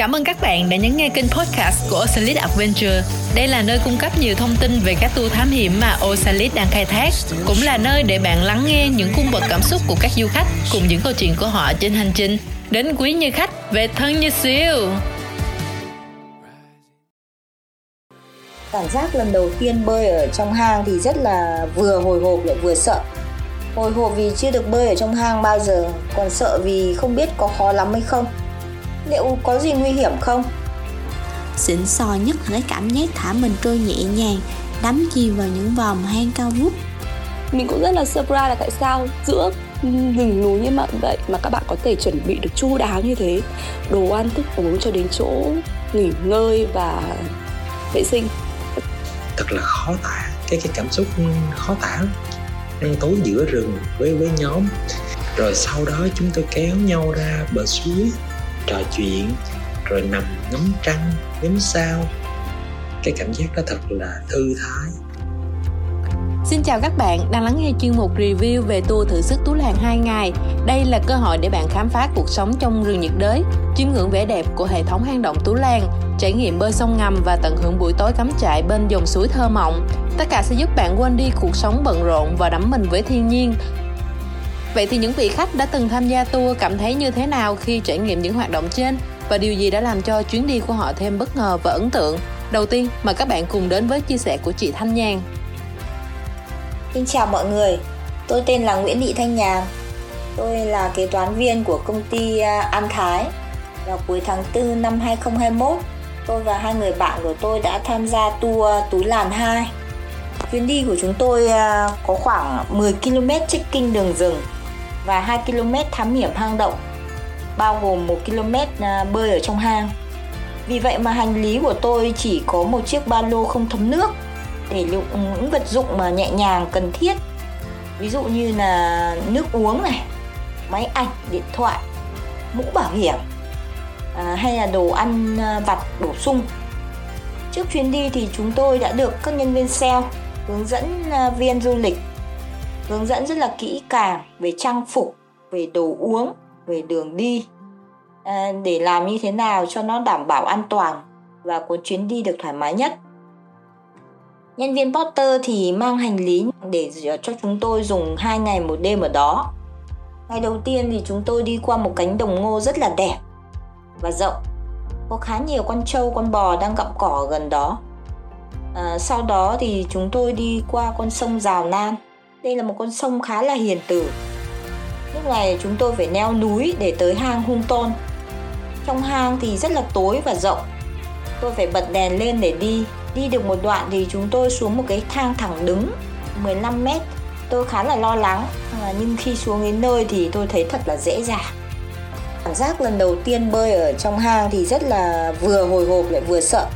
Cảm ơn các bạn đã nhấn nghe kênh podcast của Osalit Adventure. Đây là nơi cung cấp nhiều thông tin về các tour thám hiểm mà Osalit đang khai thác, cũng là nơi để bạn lắng nghe những cung bậc cảm xúc của các du khách cùng những câu chuyện của họ trên hành trình đến quý như khách về thân như siêu. Cảm giác lần đầu tiên bơi ở trong hang thì rất là vừa hồi hộp lại vừa sợ. Hồi hộp vì chưa được bơi ở trong hang bao giờ, còn sợ vì không biết có khó lắm hay không liệu có gì nguy hiểm không? Xịn sò nhất là cái cảm giác thả mình trôi nhẹ nhàng, đắm chìm vào những vòng hang cao vút. Mình cũng rất là surprise là tại sao giữa rừng núi như vậy mà các bạn có thể chuẩn bị được chu đáo như thế. Đồ ăn thức uống cho đến chỗ nghỉ ngơi và vệ sinh. Thật là khó tả. Cái cái cảm xúc khó tả ăn tối giữa rừng với với nhóm. Rồi sau đó chúng tôi kéo nhau ra bờ suối trò chuyện rồi nằm ngắm trăng ngắm sao cái cảm giác đó thật là thư thái Xin chào các bạn đang lắng nghe chuyên mục review về tour thử sức Tú Làng 2 ngày. Đây là cơ hội để bạn khám phá cuộc sống trong rừng nhiệt đới, chiêm ngưỡng vẻ đẹp của hệ thống hang động Tú Làng, trải nghiệm bơi sông ngầm và tận hưởng buổi tối cắm trại bên dòng suối thơ mộng. Tất cả sẽ giúp bạn quên đi cuộc sống bận rộn và đắm mình với thiên nhiên, Vậy thì những vị khách đã từng tham gia tour cảm thấy như thế nào khi trải nghiệm những hoạt động trên và điều gì đã làm cho chuyến đi của họ thêm bất ngờ và ấn tượng? Đầu tiên, mời các bạn cùng đến với chia sẻ của chị Thanh Nhàn. Xin chào mọi người, tôi tên là Nguyễn Thị Thanh Nhàn. Tôi là kế toán viên của công ty à, An Thái. Vào cuối tháng 4 năm 2021, tôi và hai người bạn của tôi đã tham gia tour túi Làn 2. Chuyến đi của chúng tôi à, có khoảng 10 km trekking đường rừng và 2 km thám hiểm hang động, bao gồm 1 km à, bơi ở trong hang. Vì vậy mà hành lý của tôi chỉ có một chiếc ba lô không thấm nước để đựng những vật dụng mà nhẹ nhàng cần thiết. Ví dụ như là nước uống này, máy ảnh, điện thoại, mũ bảo hiểm à, hay là đồ ăn à, vặt bổ sung. Trước chuyến đi thì chúng tôi đã được các nhân viên sale hướng dẫn à, viên du lịch hướng dẫn rất là kỹ càng về trang phục về đồ uống về đường đi. À, để làm như thế nào cho nó đảm bảo an toàn và cuốn chuyến đi được thoải mái nhất. Nhân viên Potter thì mang hành lý để cho chúng tôi dùng 2 ngày một đêm ở đó. Ngày đầu tiên thì chúng tôi đi qua một cánh đồng ngô rất là đẹp và rộng. Có khá nhiều con trâu con bò đang gặm cỏ gần đó. À, sau đó thì chúng tôi đi qua con sông Rào Nam đây là một con sông khá là hiền từ. Lúc này chúng tôi phải leo núi để tới hang hung tôn. Trong hang thì rất là tối và rộng. Tôi phải bật đèn lên để đi. Đi được một đoạn thì chúng tôi xuống một cái thang thẳng đứng 15 mét. Tôi khá là lo lắng, à, nhưng khi xuống đến nơi thì tôi thấy thật là dễ dàng. Cảm giác lần đầu tiên bơi ở trong hang thì rất là vừa hồi hộp lại vừa sợ.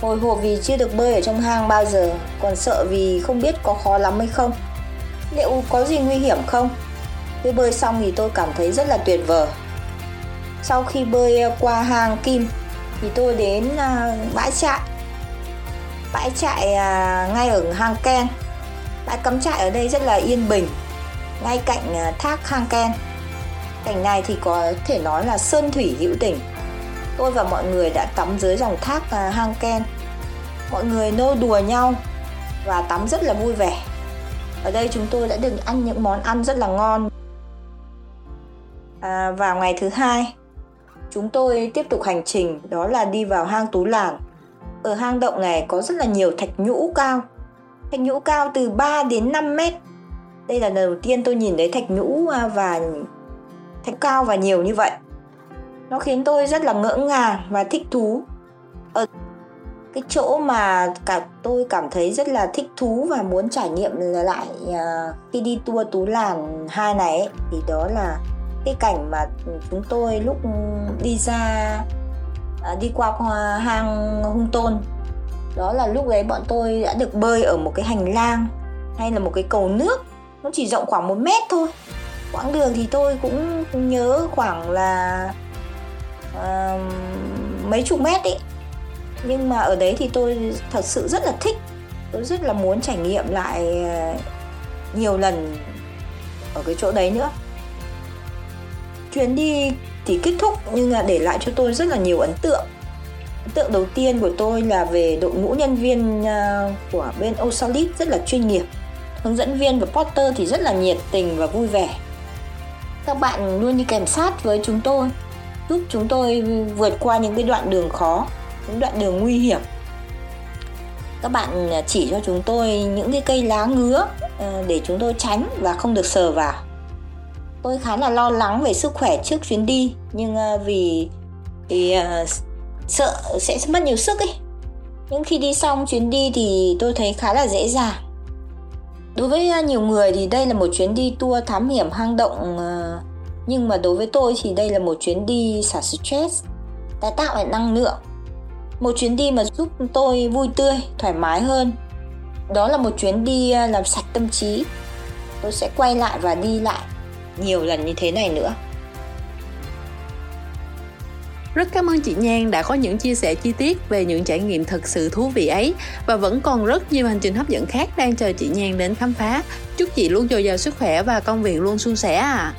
Hồi hộp vì chưa được bơi ở trong hang bao giờ, còn sợ vì không biết có khó lắm hay không liệu có gì nguy hiểm không? Khi bơi xong thì tôi cảm thấy rất là tuyệt vời. Sau khi bơi ờ, qua hang kim thì tôi đến à, bãi trại. Bãi trại à, ngay ở hang ken. Bãi cắm trại ở đây rất là yên bình ngay cạnh à, thác hang ken. Cảnh này thì có thể nói là sơn thủy hữu tình. Tôi và mọi người đã tắm dưới dòng thác hang ken. Mọi người nô đùa nhau và tắm rất là vui vẻ ở đây chúng tôi đã được ăn những món ăn rất là ngon. À, vào ngày thứ hai chúng tôi tiếp tục hành trình đó là đi vào hang tú làng. Ở hang động này có rất là nhiều thạch nhũ cao. Thạch nhũ cao từ 3 đến 5 mét. Đây là lần đầu tiên tôi nhìn thấy thạch nhũ à, và thạch cao và nhiều như vậy. Nó khiến tôi rất là ngỡ ngàng và thích thú. Ở cái chỗ mà cả tôi cảm thấy rất là thích thú và muốn trải nghiệm lại uh, khi đi tour tú làn hai này ấy, thì đó là cái cảnh mà chúng tôi lúc đi ra uh, đi qua hang hung tôn. Đó là lúc đấy bọn tôi đã được bơi ở một cái hành lang hay là một cái cầu nước. Nó chỉ rộng khoảng một mét thôi. Quãng đường thì tôi cũng nhớ khoảng là uh, mấy chục mét ấy nhưng mà ở đấy thì tôi thật sự rất là thích. Tôi rất là muốn trải nghiệm lại ờ, nhiều lần ở cái chỗ đấy nữa. Chuyến đi thì kết thúc, nhưng là để lại cho tôi rất là nhiều ấn tượng. Ấn tượng đầu tiên của tôi là về đội ngũ nhân viên ờ, của bên Osalit rất là chuyên nghiệp. Hướng dẫn viên và Porter thì rất là nhiệt tình và vui vẻ. Các bạn luôn đi kèm sát với chúng tôi, giúp chúng tôi vượt qua những cái đoạn đường khó những đoạn đường nguy hiểm. Các bạn à, chỉ cho chúng tôi những cái cây lá ngứa à, để chúng tôi tránh và không được sờ vào. Tôi khá là lo lắng về sức khỏe trước chuyến đi nhưng à, vì vì uh, sợ sẽ mất nhiều sức ấy. Nhưng khi đi xong chuyến đi thì tôi thấy khá là dễ dàng. Đối với nhiều người thì đây là một chuyến đi tour thám hiểm hang động nhưng mà đối với tôi thì đây là một chuyến đi xả stress tái tạo lại năng lượng một chuyến đi mà giúp tôi vui tươi thoải mái hơn đó là một chuyến đi à, làm sạch tâm trí tôi sẽ quay lại và đi lại nhiều lần như thế này nữa Rất cảm ơn chị Nhan đã có những chia sẻ chi tiết về những trải nghiệm thật sự thú vị ấy và vẫn còn rất nhiều hành trình hấp dẫn khác đang chờ chị Nhan đến khám phá. Chúc chị luôn dồi dào sức khỏe và công việc luôn suôn sẻ à.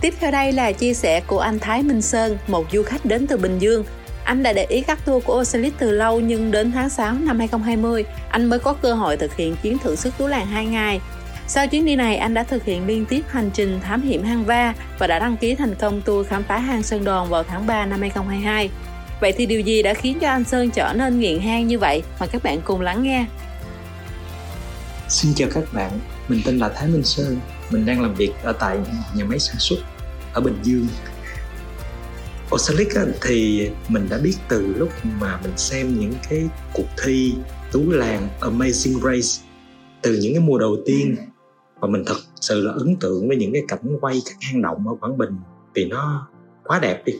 Tiếp theo đây là chia sẻ của anh Thái Minh Sơn, một du khách đến từ Bình Dương. Anh đã để ý các tour của Ocelit từ lâu nhưng đến tháng 6 năm 2020, anh mới có cơ hội thực hiện chuyến thử sức túi Làng 2 ngày. Sau chuyến đi này, anh đã thực hiện liên tiếp hành trình thám hiểm hang va và đã đăng ký thành công tour khám phá hang Sơn Đòn vào tháng 3 năm 2022. Vậy thì điều gì đã khiến cho anh Sơn trở nên nghiện hang như vậy? Mời các bạn cùng lắng nghe. Xin chào các bạn, mình tên là Thái Minh Sơn, mình đang làm việc ở tại nhà máy sản xuất ở Bình Dương Oxalic thì mình đã biết từ lúc mà mình xem những cái cuộc thi tú làng Amazing Race, từ những cái mùa đầu tiên. Và mình thật sự là ấn tượng với những cái cảnh quay các hang động ở Quảng Bình, vì nó quá đẹp đi.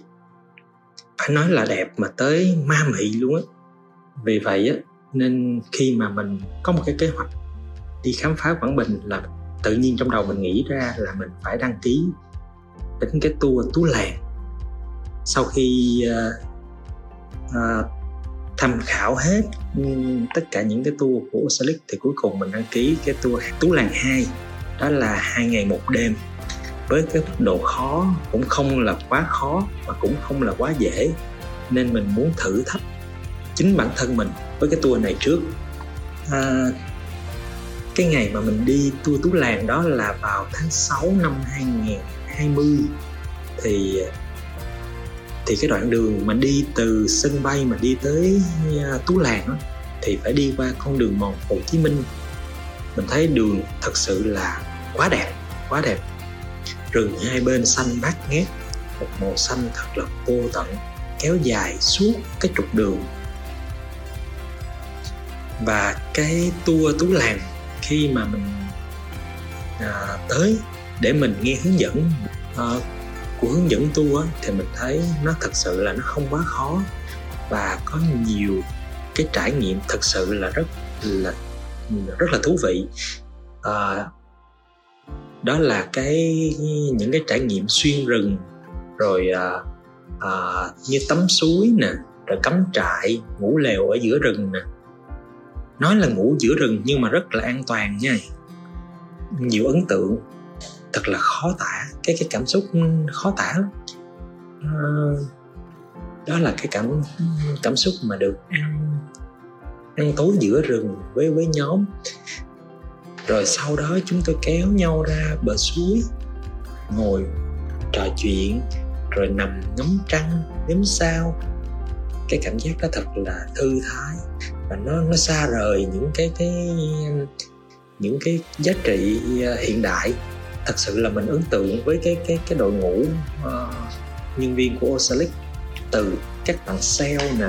Phải nói là đẹp mà tới ma mị luôn á. Vì vậy á, nên khi mà mình có một cái kế hoạch đi khám phá Quảng Bình là tự nhiên trong đầu mình nghĩ ra là mình phải đăng ký đến cái tour tú làng sau khi uh, uh, tham khảo hết ừ, tất cả những cái tour của Osalic thì cuối cùng mình đăng ký cái tour Tú Làng 2 đó là hai ngày một đêm. Với cái mức độ khó cũng không là quá khó mà cũng không là quá dễ nên mình muốn thử thách chính bản thân mình với cái tour này trước. À, cái ngày mà mình đi tour Tú Làng đó là vào tháng 6 năm 2020 thì thì cái đoạn đường mà đi từ sân bay mà đi tới à, Tú Làng đó, thì phải đi qua con đường mòn Hồ Chí Minh. Mình thấy đường thật sự là quá đẹp quá đẹp. Rừng hai bên xanh bát ngát một màu xanh thật là vô tận kéo dài suốt cái trục đường. Và cái tour tú làng khi mà mình à, tới để mình nghe hướng dẫn à, của hướng dẫn tu á thì mình thấy nó thật sự là nó không quá khó. Và có nhiều cái trải nghiệm thật sự là rất là rất là thú vị. À, đó là cái những cái trải nghiệm xuyên rừng rồi à, à, như tắm suối nè rồi cắm trại ngủ lều ở giữa rừng nè. Nói là ngủ giữa rừng nhưng mà rất là an toàn nha. Nhiều ấn tượng thật là khó tả, cái cái cảm xúc ừ, khó tả lắm. Ờ, đó là cái cảm cảm xúc mà được ăn ăn tối giữa rừng với với nhóm. Rồi sau đó chúng tôi kéo nhau ra bờ suối, ngồi trò chuyện, rồi nằm ngắm trăng, ngắm sao. Cái cảm giác đó thật là thư thái và nó nó xa rời những cái cái, những cái giá trị ờ, hiện đại thật sự là mình ấn tượng với cái cái cái đội ngũ uh, nhân viên của Osalic từ các bạn sale nè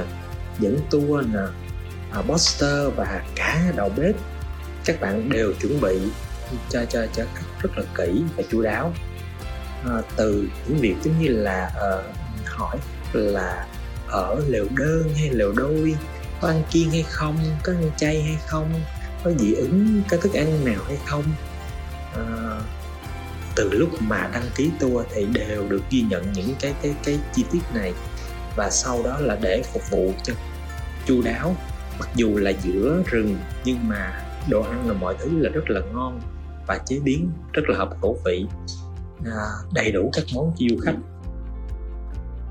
dẫn tour nè uh, poster và cả đầu bếp các bạn đều chuẩn bị cho cho cho khách rất là kỹ và chu đáo. Uh, từ những việc giống như là uh, hỏi là ở lều đơn hay lều đôi có ăn kiêng hay không có ăn chay hay không có dị ứng cái thức ăn nào hay không từ lúc mà đăng ký tour thì đều được ghi nhận những cái cái cái chi tiết này. Và sau đó là để phục vụ cho chu đáo. Mặc dù là giữa rừng nhưng mà đồ ăn là mọi thứ là rất là ngon và chế biến rất là hợp khẩu vị à, đầy đủ các món cho du khách.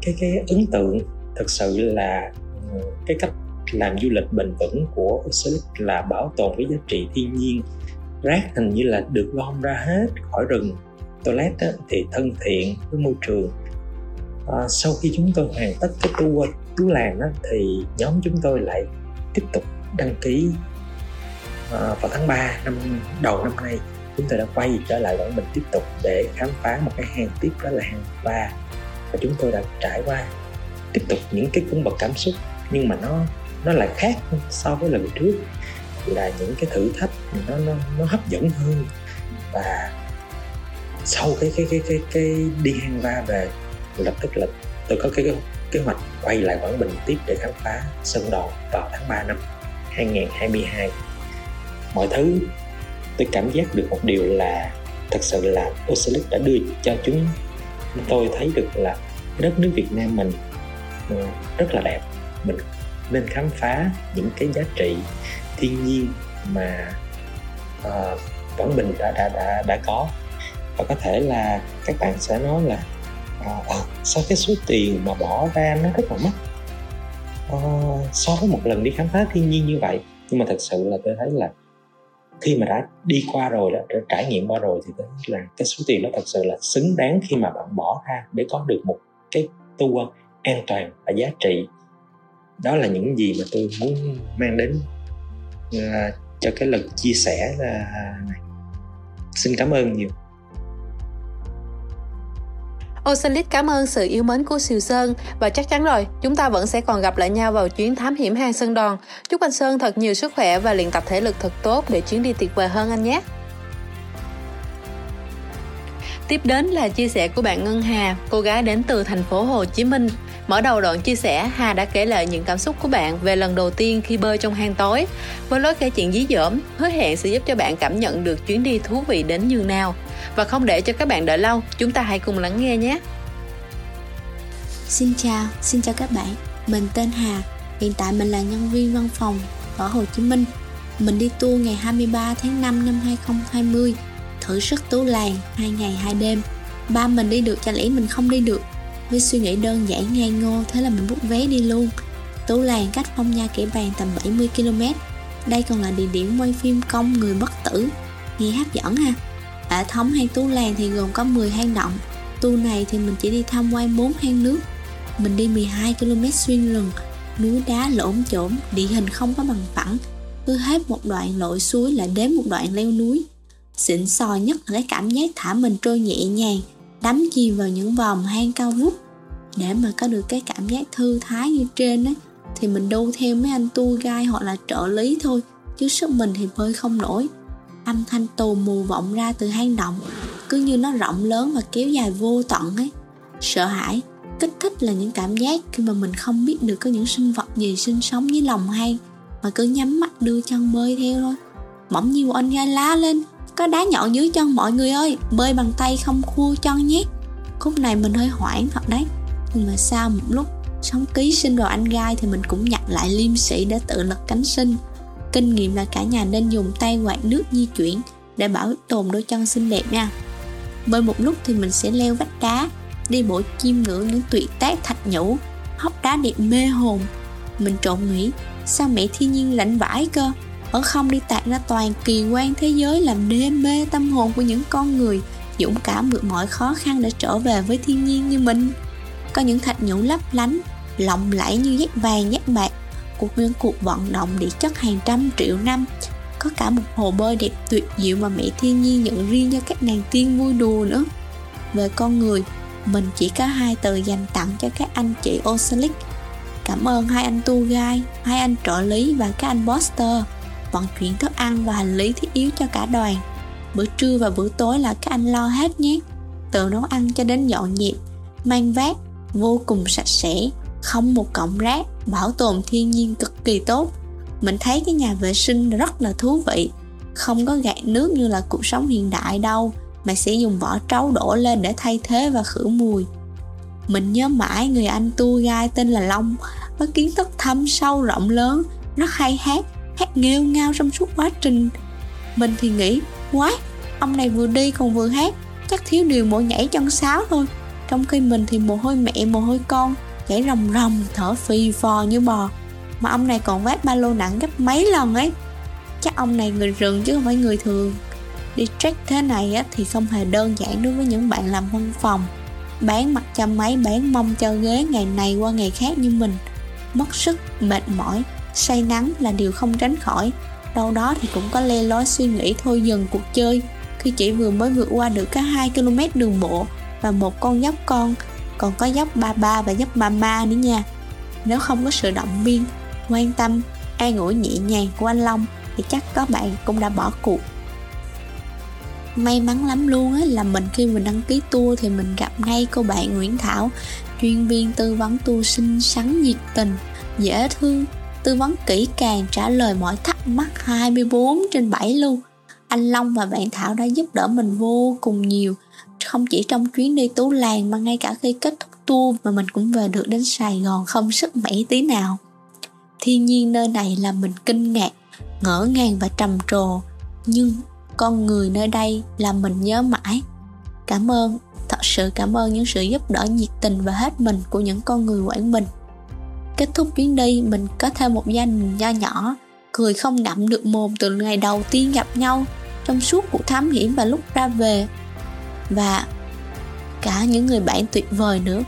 Cái cái ấn tượng thực sự là ừ, cái cách làm du lịch bền vững của Oxalic là bảo tồn cái giá trị thiên nhiên. Rác hình như là được gom ra hết khỏi rừng toilet á, thì thân thiện với môi trường. À, sau khi chúng tôi hoàn tất cái tour tú làng đó, thì nhóm chúng tôi lại tiếp tục đăng ký à, vào tháng 3 năm đầu năm nay. Chúng tôi đã quay trở lại quảng bình tiếp tục để khám phá một cái hang tiếp đó là hang ba. Và chúng tôi đã trải qua tiếp tục những cái cung bậc cảm xúc nhưng mà nó nó lại khác so với lần trước là những cái thử thách nó nó nó hấp dẫn hơn. Và sau cái cái cái cái cái đi hang va về lập tức là tôi có cái, cái kế hoạch quay lại Quảng Bình tiếp để khám phá Sơn Đòn vào tháng 3 năm 2022 mọi thứ tôi cảm giác được một điều là thật sự là Ocelot đã đưa cho chúng tôi thấy được là đất nước Việt Nam mình ừ, rất là đẹp. Mình nên khám phá những cái giá trị thiên nhiên mà uh, Quảng Bình đã đã đã đã có và có thể là các bạn sẽ nói là à, sao cái số tiền mà bỏ ra nó rất là mắc? À, so với một lần đi khám phá thiên nhiên như vậy. Nhưng mà thật sự là tôi thấy là khi mà đã đi qua rồi đã, đã trải nghiệm qua rồi thì tôi là cái số tiền đó thật sự là xứng đáng khi mà bạn bỏ ra để có được một cái tour an toàn và giá trị. Đó là những gì mà tôi muốn mang đến uh, cho cái lần chia sẻ uh, này. Xin cảm ơn nhiều. Oceanlit cảm ơn sự yêu mến của Siêu Sơn và chắc chắn rồi, chúng ta vẫn sẽ còn gặp lại nhau vào chuyến thám hiểm hang Sơn Đòn. Chúc anh Sơn thật nhiều sức khỏe và luyện tập thể lực thật tốt để chuyến đi tuyệt vời hơn anh nhé. Tiếp đến là chia sẻ của bạn Ngân Hà, cô gái đến từ thành phố Hồ Chí Minh. Mở đầu đoạn chia sẻ, Hà đã kể lại những cảm xúc của bạn về lần đầu tiên khi bơi trong hang tối. Với lối kể chuyện dí dỏm, hứa hẹn sẽ giúp cho bạn cảm nhận được chuyến đi thú vị đến như nào. Và không để cho các bạn đợi lâu, chúng ta hãy cùng lắng nghe nhé. Xin chào, xin chào các bạn. Mình tên Hà, hiện tại mình là nhân viên văn phòng ở Hồ Chí Minh. Mình đi tour ngày 23 tháng 5 năm 2020, thử sức tú làng 2 ngày 2 đêm. Ba mình đi được chả lẽ mình không đi được với suy nghĩ đơn giản ngây ngô thế là mình bút vé đi luôn Tú làng cách phong nha kẻ bàn tầm 70 km Đây còn là địa điểm quay phim công người bất tử Nghe hấp dẫn ha ở thống hang Tú làng thì gồm có 10 hang động. Tu này thì mình chỉ đi tham quan 4 hang nước. Mình đi 12 km xuyên rừng, Núi đá lỗm chổm, Địa hình không có bằng phẳng. Cứ hết một đoạn lội suối lại đến một đoạn leo núi. Xịn sò nhất là cái cảm giác thả mình trôi nhẹ nhàng, đắm chìm vào những vòng hang cao vút. Để mà có được cái cảm giác thư thái như trên ấy thì mình đu theo mấy anh tour guide hoặc là trợ lý thôi, chứ sức mình thì bơi không nổi âm thanh tù mù vọng ra từ hang động, cứ như nó rộng lớn và kéo dài vô tận ấy. Sợ hãi, kích thích là những cảm giác khi mà mình không biết được có những sinh vật gì sinh sống dưới lòng hang, mà cứ nhắm mắt đưa chân bơi theo thôi. Bỗng nhiên một anh gai lá lên, có đá nhọn dưới chân mọi người ơi, bơi bằng tay không khua chân nhé. Khúc này mình hơi hoảng thật đấy, nhưng mà sau một lúc sống ký sinh vào anh gai thì mình cũng nhặt lại liêm sĩ để tự lật cánh sinh kinh nghiệm là cả nhà nên dùng tay quạt nước di chuyển để bảo tồn đôi chân xinh đẹp nha. Bơi một lúc thì mình sẽ leo vách đá, đi bộ chiêm ngưỡng những tuyệt tác thạch nhũ hóc đá đẹp mê hồn. Mình trộn nghĩ, sao mẹ thiên nhiên lạnh vãi cơ? Ở không đi tạc ra toàn kỳ quan thế giới làm đê mê tâm hồn của những con người, dũng cảm vượt mọi khó khăn để trở về với thiên nhiên như mình. Có những thạch nhũ lấp lánh, lộng lẫy như giác vàng giác bạc cuộc nguyên cuộc vận động địa chất hàng trăm triệu năm. Có cả một hồ bơi đẹp tuyệt diệu mà mẹ thiên nhiên nhận riêng cho các nàng tiên vui đùa nữa. Về con người, mình chỉ có hai từ dành tặng cho các anh chị Oceanic cảm ơn hai anh tour guide, hai anh trợ lý và các anh poster. Vận chuyển thức ăn và hành lý thiết yếu cho cả đoàn. Bữa trưa và bữa tối là các anh lo hết nhé. Từ nấu ăn cho đến dọn dẹp, mang vác, vô cùng sạch sẽ không một cọng rác, bảo tồn thiên nhiên cực kỳ tốt. Mình thấy cái nhà vệ sinh rất là thú vị. Không có gạt nước như là cuộc sống hiện đại đâu, mà sẽ dùng vỏ trấu đổ lên để thay thế và khử mùi. Mình nhớ mãi người anh tour guide tên là Long có kiến thức thâm sâu rộng lớn, rất hay hát hát nghêu ngao trong suốt quá trình. Mình thì nghĩ, quá, ông này vừa đi còn vừa hát, chắc thiếu điều mỗi nhảy chân sáo thôi. Trong khi mình thì mồ hôi mẹ, mồ hôi con chảy rồng rồng thở phì phò như bò. Mà ông này còn vác ba lô nặng gấp mấy lần ấy. Chắc ông này người rừng chứ không phải người thường. Đi trek thế này á, thì không hề đơn giản đối với những bạn làm văn phòng. Bán mặt cho máy bán mông cho ghế ngày này qua ngày khác như mình. Mất sức mệt mỏi say nắng là điều không tránh khỏi. Đâu đó thì cũng có le lói suy nghĩ thôi dừng cuộc chơi. Khi chỉ vừa mới vượt qua được cả 2 km đường bộ và một con dốc con còn có dốc ba ba và dốc ba ma nữa nha. Nếu không có sự động viên, quan tâm, an ủi nhẹ nhàng của anh Long thì chắc có bạn cũng đã bỏ cuộc. May mắn lắm luôn á, là mình khi mình đăng ký tour thì mình gặp ngay cô bạn Nguyễn Thảo, chuyên viên tư vấn tour xinh xắn nhiệt tình, dễ thương, tư vấn kỹ càng, trả lời mọi thắc mắc 24 trên 7 luôn. Anh Long và bạn Thảo đã giúp đỡ mình vô cùng nhiều không chỉ trong chuyến đi tú làng mà ngay cả khi kết thúc tour mà mình cũng về được đến Sài Gòn không sức mẩy tí nào. Thiên nhiên nơi này làm mình kinh ngạc, ngỡ ngàng và trầm trồ, nhưng con người nơi đây làm mình nhớ mãi. Cảm ơn, thật sự cảm ơn những sự giúp đỡ nhiệt tình và hết mình của những con người quảng bình kết thúc chuyến đi, mình có thêm một gia đình nho nhỏ, cười không ngậm được mồm từ ngày đầu tiên gặp nhau. Trong suốt cuộc thám hiểm và lúc ra về và cả những người bạn tuyệt vời nữa.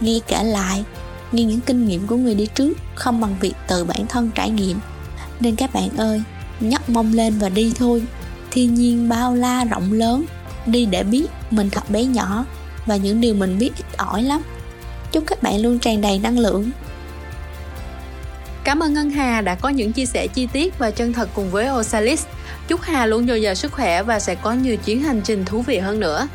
Nghe kể lại nghe những kinh nghiệm của người đi trước không bằng việc tự bản thân trải nghiệm. Nên các bạn ơi, nhấc mông lên và đi thôi. Thiên nhiên bao la rộng lớn, đi để biết mình thật bé nhỏ và những điều mình biết ít ỏi lắm. Chúc các bạn luôn tràn đầy năng lượng. Cảm ơn Ngân Hà đã có những chia sẻ chi tiết và chân thật cùng với Osalis. Chúc Hà luôn dồi dào sức khỏe và sẽ có nhiều chuyến hành trình thú vị hơn nữa.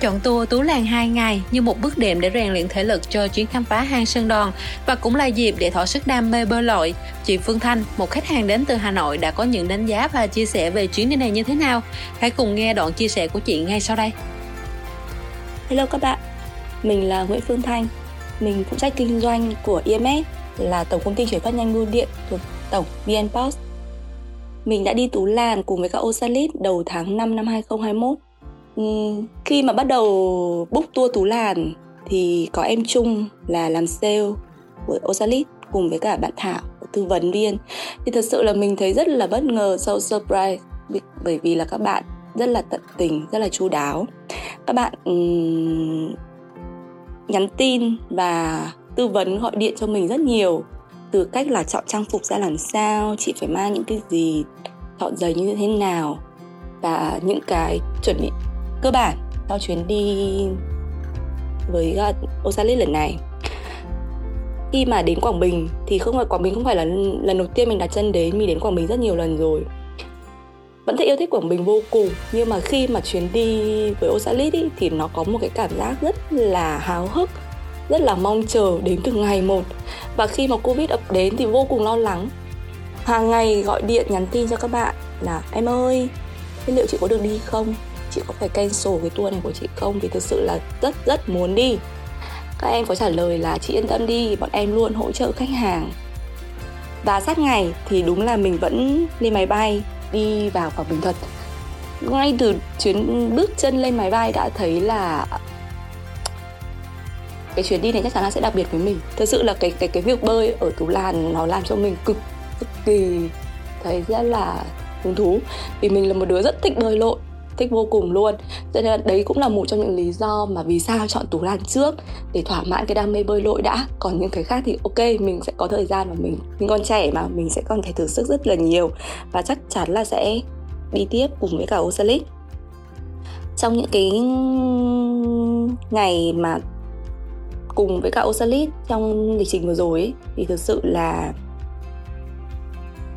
Chọn tour Tú Làng 2 ngày như một bước đệm để rèn luyện thể lực cho chuyến khám phá hang Sơn Đòn và cũng là dịp để thỏa sức đam mê bơi lội. Chị Phương Thanh, một khách hàng đến từ Hà Nội đã có những đánh giá và chia sẻ về chuyến đi này như thế nào. Hãy cùng nghe đoạn chia sẻ của chị ngay sau đây. Hello các bạn, mình là Nguyễn Phương Thanh. Mình phụ trách kinh doanh của EMS là tổng công ty chuyển phát nhanh bưu điện thuộc tổng VnPost. Mình đã đi Tú Làn cùng với các Osalit đầu tháng 5 năm 2021 Ừ, khi mà bắt đầu book tour Tú Làn thì có em Trung là làm sale của Osalit cùng với cả bạn Thảo tư vấn viên. Thì thật sự là mình thấy rất là bất ngờ so surprise bởi vì là các bạn rất là tận tình rất là chu đáo. Các bạn um, nhắn tin và tư vấn gọi điện cho mình rất nhiều. Từ cách là chọn trang phục ra làm sao chị phải mang những cái gì chọn giày như thế nào và những cái chuẩn bị cơ bản sau chuyến đi với ờ, Osalit lần này. Khi mà đến Quảng Bình thì không phải Quảng Bình không phải là lần đầu tiên mình đặt chân đến. Mình đến Quảng Bình rất nhiều lần rồi. Vẫn thấy yêu thích Quảng Bình vô cùng nhưng mà khi mà chuyến đi với Osalit ý, thì nó có một cái cảm giác rất là háo hức rất là mong chờ đến từng ngày một. Và khi mà Covid ập đến thì vô cùng lo lắng. Hàng ngày gọi điện nhắn tin cho các bạn là em ơi liệu chị có được đi không? Chị có phải cancel cái tour này của chị không? Vì thực sự là rất rất muốn đi. Các em có trả lời là chị yên tâm đi, bọn em luôn hỗ trợ khách hàng. Và sát ngày thì đúng là mình vẫn lên máy bay đi vào quảng bình Thuật. Ngay từ chuyến bước chân lên máy bay đã thấy là cái chuyến đi này chắc chắn là sẽ đặc biệt với mình. Thực sự là cái cái cái việc bơi ở tú làn nó làm cho mình cực cực kỳ thấy rất là hứng thú. Vì mình là một đứa rất thích bơi lội thích vô cùng luôn. Cho nên đấy cũng là một trong những lý do mà vì sao chọn tú lan trước để thỏa mãn cái đam mê bơi lội đã. Còn những cái khác thì ok mình sẽ có thời gian và mình mình còn trẻ mà mình sẽ còn thể thử sức rất là nhiều. Và chắc chắn là sẽ đi tiếp cùng với cả Osalit. Trong những cái ngày mà cùng với cả Osalit trong lịch trình vừa rồi ấy, thì thực sự là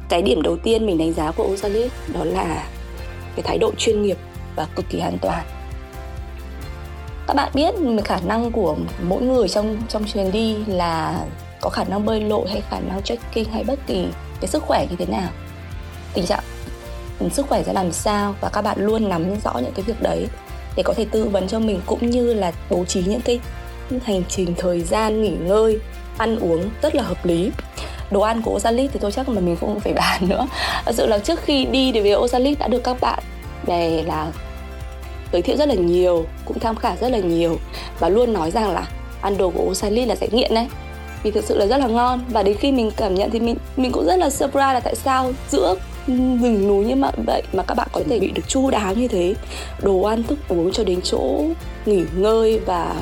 cái điểm đầu tiên mình đánh giá của Osalit đó là cái thái độ chuyên nghiệp và cực kỳ an toàn. Các bạn biết khả năng của mỗi người trong trong chuyến đi là có khả năng bơi lội hay khả năng trekking hay bất kỳ cái sức khỏe như thế nào? Tình trạng sức khỏe sẽ làm sao? Và các bạn luôn nắm rõ những cái việc đấy để có thể tư vấn cho mình cũng như là bố trí những cái hành trình, thời gian, nghỉ ngơi, ăn uống rất là hợp lý. Đồ ăn của Osalit thì tôi chắc là mình không phải bàn nữa. Thật sự là trước khi đi thì về Osalit đã được các bạn bè là giới thiệu rất là nhiều, cũng tham khảo rất là nhiều và luôn nói rằng là ăn đồ của Osalit là sẽ nghiện đấy. Vì thực sự là rất là ngon và đến khi mình cảm nhận thì mình mình cũng rất là surprise là tại sao giữa rừng núi như vậy mà các bạn có thể bị được chu đáo như thế, đồ ăn, thức uống cho đến chỗ nghỉ ngơi và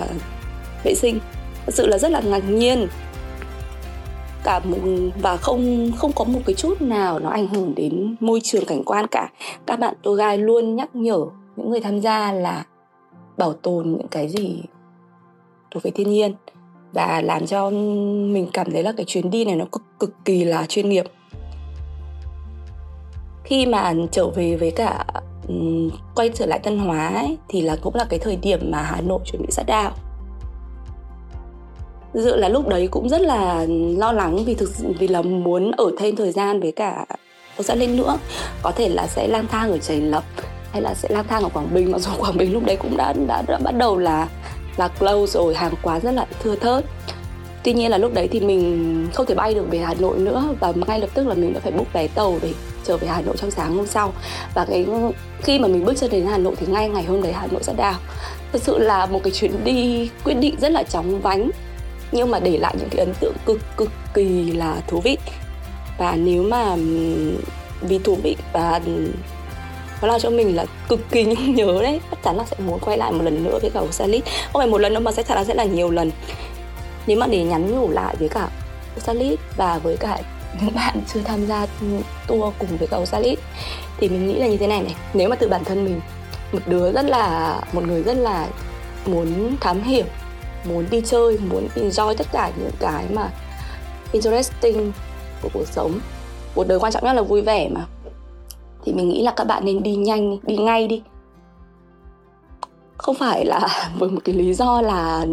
vệ sinh. Thật sự là rất là ngạc nhiên cả một, và không không có một cái chút nào nó ảnh hưởng đến môi trường cảnh quan cả. Các bạn tour guide luôn nhắc nhở những người tham gia là bảo tồn những cái gì thuộc về thiên nhiên và làm cho mình cảm thấy là cái chuyến đi này nó cực cực kỳ là chuyên nghiệp. Khi mà trở về với cả um, quay trở lại Tân Hóa ấy, thì là cũng là cái thời điểm mà Hà Nội chuẩn bị sát đao dự là lúc đấy cũng rất là lo lắng vì thực vì là muốn ở thêm thời gian với cả tôi sẽ lên nữa. Có thể là sẽ lang thang ở chảy lập hay là sẽ lang thang ở quảng bình mặc dù quảng bình lúc đấy cũng đã đã, đã bắt đầu là là close rồi hàng quán rất là thưa thớt. Tuy nhiên là lúc đấy thì mình không thể bay được về hà nội nữa và ngay lập tức là mình đã phải book vé tàu để trở về hà nội trong sáng hôm sau. Và cái khi mà mình bước chân đến hà nội thì ngay ngày hôm đấy hà nội sẽ đào. Thực sự là một cái chuyến đi quyết định rất là chóng vánh nhưng mà để lại những cái ấn tượng cực cực kỳ là thú vị. Và nếu mà vì thú vị và nó làm cho mình là cực kỳ nhớ đấy, chắc chắn là sẽ muốn quay lại một lần nữa với cả Osalit không phải một lần đâu mà sẽ chắc chắn sẽ là nhiều lần. Nếu mà để nhắn nhủ lại với cả Osalit và với cả những bạn chưa tham gia tour cùng với cả Osalit thì mình nghĩ là như thế này này. Nếu mà từ bản thân mình, một đứa rất là, một người rất là muốn thám hiểm muốn đi chơi, muốn enjoy tất cả những cái mà interesting của cuộc sống. Cuộc đời quan trọng nhất là vui vẻ mà. Thì mình nghĩ là các bạn nên đi nhanh, đi ngay đi. Không phải là với một cái lý do là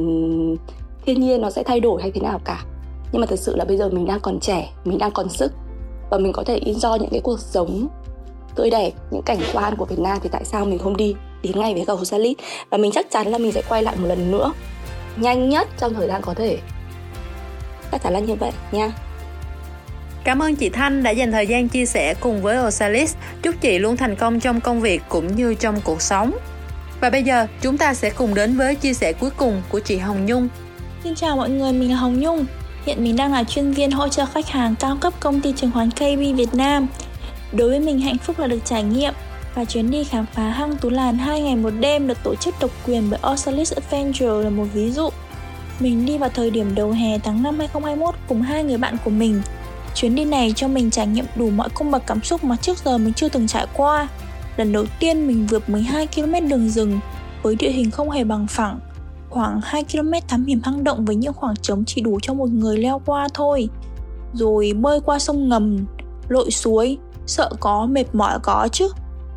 thiên nhiên nó sẽ thay đổi hay thế nào cả. Nhưng mà thực sự là bây giờ mình đang còn trẻ, mình đang còn sức. Và mình có thể enjoy những cái cuộc sống tươi đẹp, những cảnh quan của Việt Nam thì tại sao mình không đi đi ngay với cầu Salit và mình chắc chắn là mình sẽ quay lại một lần nữa nhanh nhất trong thời gian có thể chắc chắn là như vậy nha Cảm ơn chị Thanh đã dành thời gian chia sẻ cùng với Osalis. Chúc chị luôn thành công trong công việc cũng như trong cuộc sống. Và bây giờ chúng ta sẽ cùng đến với chia sẻ cuối cùng của chị Hồng Nhung. Xin chào mọi người, mình là Hồng Nhung. Hiện mình đang là chuyên viên hỗ trợ khách hàng cao cấp công ty chứng khoán KB Việt Nam. Đối với mình hạnh phúc là được trải nghiệm và chuyến đi khám phá hang Tú Làn 2 ngày một đêm được tổ chức độc quyền bởi Osalis Adventure là một ví dụ. Mình đi vào thời điểm đầu hè tháng 5 2021 cùng hai người bạn của mình. Chuyến đi này cho mình trải nghiệm đủ mọi cung bậc cảm xúc mà trước giờ mình chưa từng trải qua. Lần đầu tiên mình vượt 12 km đường rừng với địa hình không hề bằng phẳng, khoảng 2 km thám hiểm hang động với những khoảng trống chỉ đủ cho một người leo qua thôi. Rồi bơi qua sông ngầm, lội suối, sợ có mệt mỏi có chứ.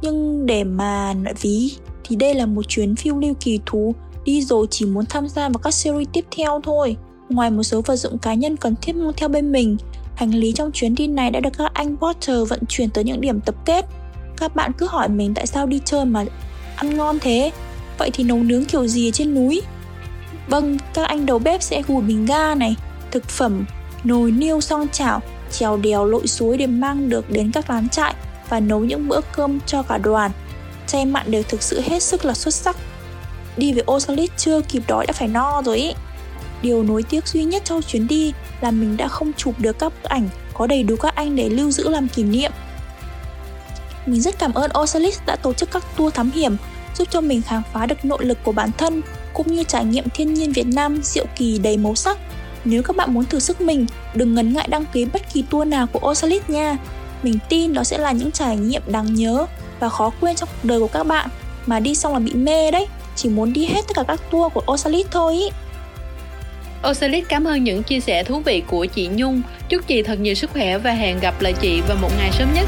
Nhưng để mà nợ ví thì đây là một chuyến phiêu lưu kỳ thú đi rồi chỉ muốn tham gia vào các series tiếp theo thôi. Ngoài một số vật dụng cá nhân cần thiết mang theo bên mình, hành lý trong chuyến đi này đã được các anh Potter vận chuyển tới những điểm tập kết. Các bạn cứ hỏi mình tại sao đi chơi mà ăn ngon thế? Vậy thì nấu nướng kiểu gì trên núi? Vâng, các anh đầu bếp sẽ gùi bình ga này, thực phẩm, nồi niêu song chảo, trèo đèo lội suối để mang được đến các lán trại và nấu những bữa cơm cho cả đoàn. Chay mặn đều thực sự hết sức là xuất sắc. Đi với Osalit chưa kịp đói đã phải no rồi ý. Điều nối tiếc duy nhất trong chuyến đi là mình đã không chụp được các bức ảnh có đầy đủ các anh để lưu giữ làm kỷ niệm. Mình rất cảm ơn Osalis đã tổ chức các tour thám hiểm giúp cho mình khám phá được nội lực của bản thân cũng như trải nghiệm thiên nhiên Việt Nam diệu kỳ đầy màu sắc. Nếu các bạn muốn thử sức mình, đừng ngần ngại đăng ký bất kỳ tour nào của Osalit nha. Mình tin đó sẽ là những trải nghiệm đáng nhớ và khó quên trong cuộc đời của các bạn mà đi xong là bị mê đấy, chỉ muốn đi hết tất cả các tour của Osalit thôi ý. Osalit cảm ơn những chia sẻ thú vị của chị Nhung. Chúc chị thật nhiều sức khỏe và hẹn gặp lại chị vào một ngày sớm nhất.